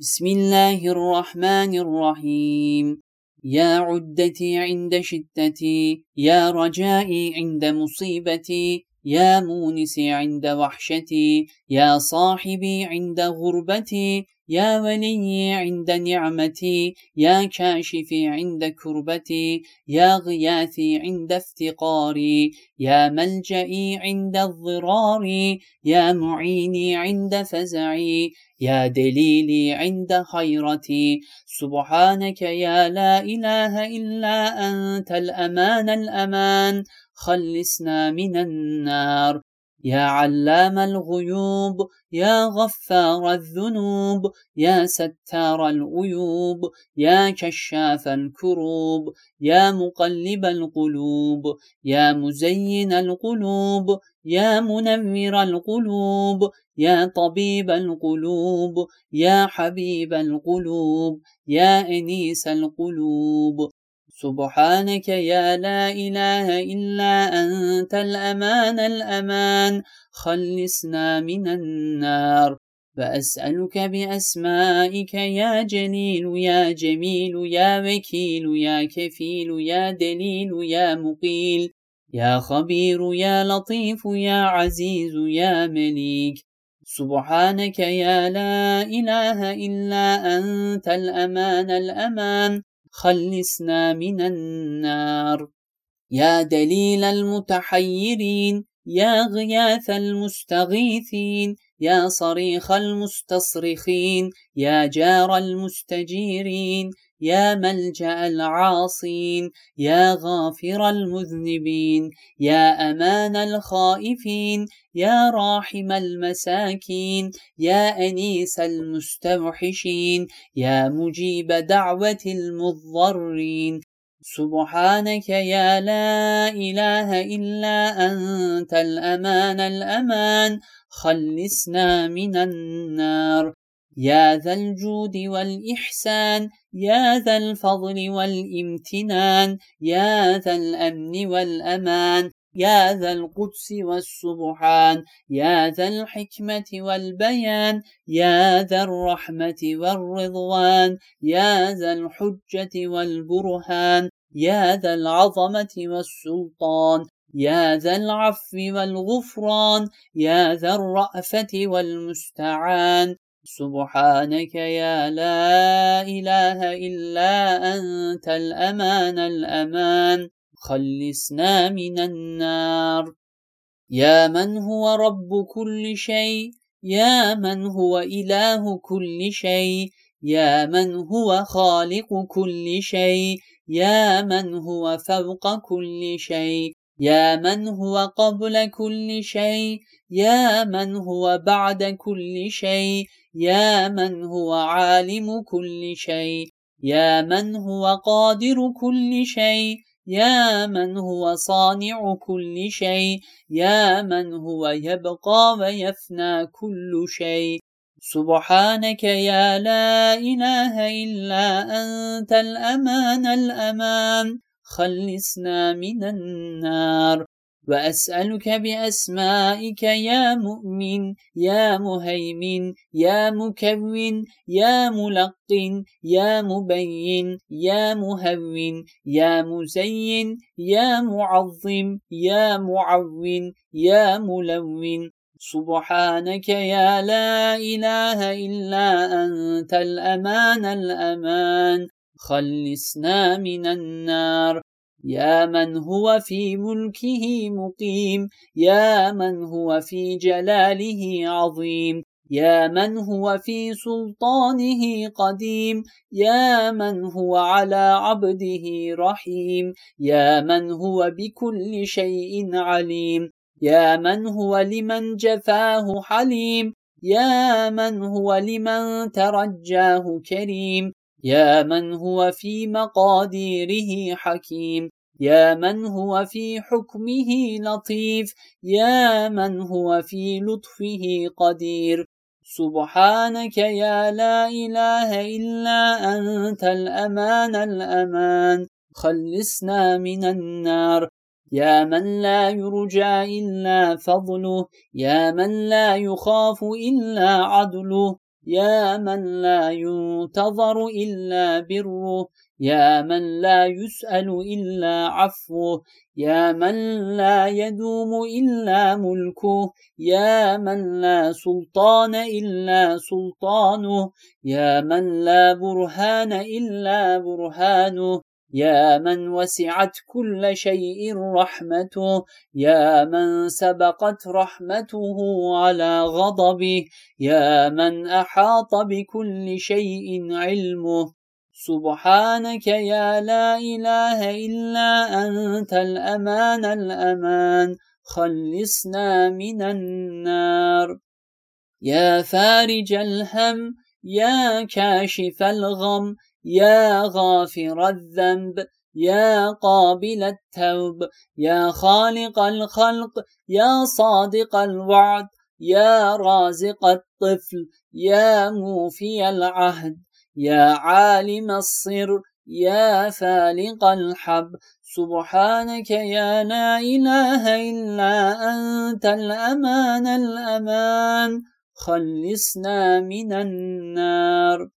بسم الله الرحمن الرحيم. يا عدتي عند شدتي يا رجائي عند مصيبتي يا مونسي عند وحشتي يا صاحبي عند غربتي يا ولي عند نعمتي يا كاشفي عند كربتي يا غياثي عند افتقاري يا ملجئي عند الضرار يا معيني عند فزعي يا دليلي عند خيرتي. سبحانك يا لا إله إلا أنت الأمان الأمان. خلصنا من النار. يا علام الغيوب يا غفار الذنوب يا ستار العيوب يا كشاف الكروب يا مقلب القلوب يا مزين القلوب يا منور القلوب يا طبيب القلوب يا حبيب القلوب يا أنيس القلوب. سبحانك يا لا إله إلا أنت الأمان الأمان. خلصنا من النار. فأسألك بأسمائك يا جليل يا جميل يا وكيل يا كفيل يا دليل يا مقيل يا خبير يا لطيف يا عزيز يا مليك. سبحانك يا لا إله إلا أنت الأمان الأمان. خلصنا من النار. يا دليل المتحيرين يا غياث المستغيثين يا صريخ المستصرخين يا جار المستجيرين يا ملجأ العاصين يا غافر المذنبين يا أمان الخائفين يا راحم المساكين يا أنيس المستوحشين يا مجيب دعوة المضطرين. سبحانك يا لا إله إلا أنت الأمان الأمان. خلصنا من النار. يا ذا الجود والإحسان يا ذا الفضل والامتنان يا ذا الأمن والأمان. يا ذا القدس والسبحان يا ذا الحكمة والبيان يا ذا الرحمة والرضوان يا ذا الحجة والبرهان يا ذا العظمة والسلطان يا ذا العفو والغفران يا ذا الرأفة والمستعان. سبحانك يا لا إله إلا أنت الأمان الأمان. خلصنا من النار. يا من هو رب كل شيء؟ يا من هو إله كل شيء؟ يا من هو خالق كل شيء؟ يا من هو فوق كل شيء؟ يا من هو قبل كل شيء؟ يا من هو بعد كل شيء؟ يا من هو عالم كل شيء؟ يا من هو قادر كل شيء؟ يا من هو صانع كل شيء يا من هو يبقى ويفنى كل شيء. سبحانك يا لا إله إلا أنت الأمان الأمان. خلصنا من النار. وأسألك بأسمائك يا مؤمن يا مهيمن يا مكون يا ملقن يا مبين يا مهون يا مزين يا معظم يا معون يا ملون. سبحانك يا لا إله إلا أنت الأمان الأمان. خلصنا من النار. يا من هو في ملكه مقيم يا من هو في جلاله عظيم يا من هو في سلطانه قديم يا من هو على عبده رحيم يا من هو بكل شيء عليم يا من هو لمن جفاه حليم يا من هو لمن ترجاه كريم يا من هو في مقاديره حكيم. يا من هو في حكمه لطيف يا من هو في لطفه قدير. سبحانك يا لا إله إلا أنت الأمان الأمان. خلصنا من النار. يا من لا يرجى إلا فضله يا من لا يخاف إلا عدله. يا من لا ينتظر إلا بره يا من لا يسأل إلا عفوه يا من لا يدوم إلا ملكه يا من لا سلطان إلا سلطانه يا من لا برهان إلا برهانه. يا من وسعت كل شيء رحمته يا من سبقت رحمته على غضبه يا من أحاط بكل شيء علمه. سبحانك يا لا إله إلا أنت الأمان الأمان. خلصنا من النار. يا فارج الهم يا كاشف الغم. يا غافر الذنب يا قابل التوب يا خالق الخلق يا صادق الوعد يا رازق الطفل يا موفي العهد يا عالم الصر يا فالق الحب. سبحانك يا لا إله إلا أنت الأمان الأمان. خلصنا من النار.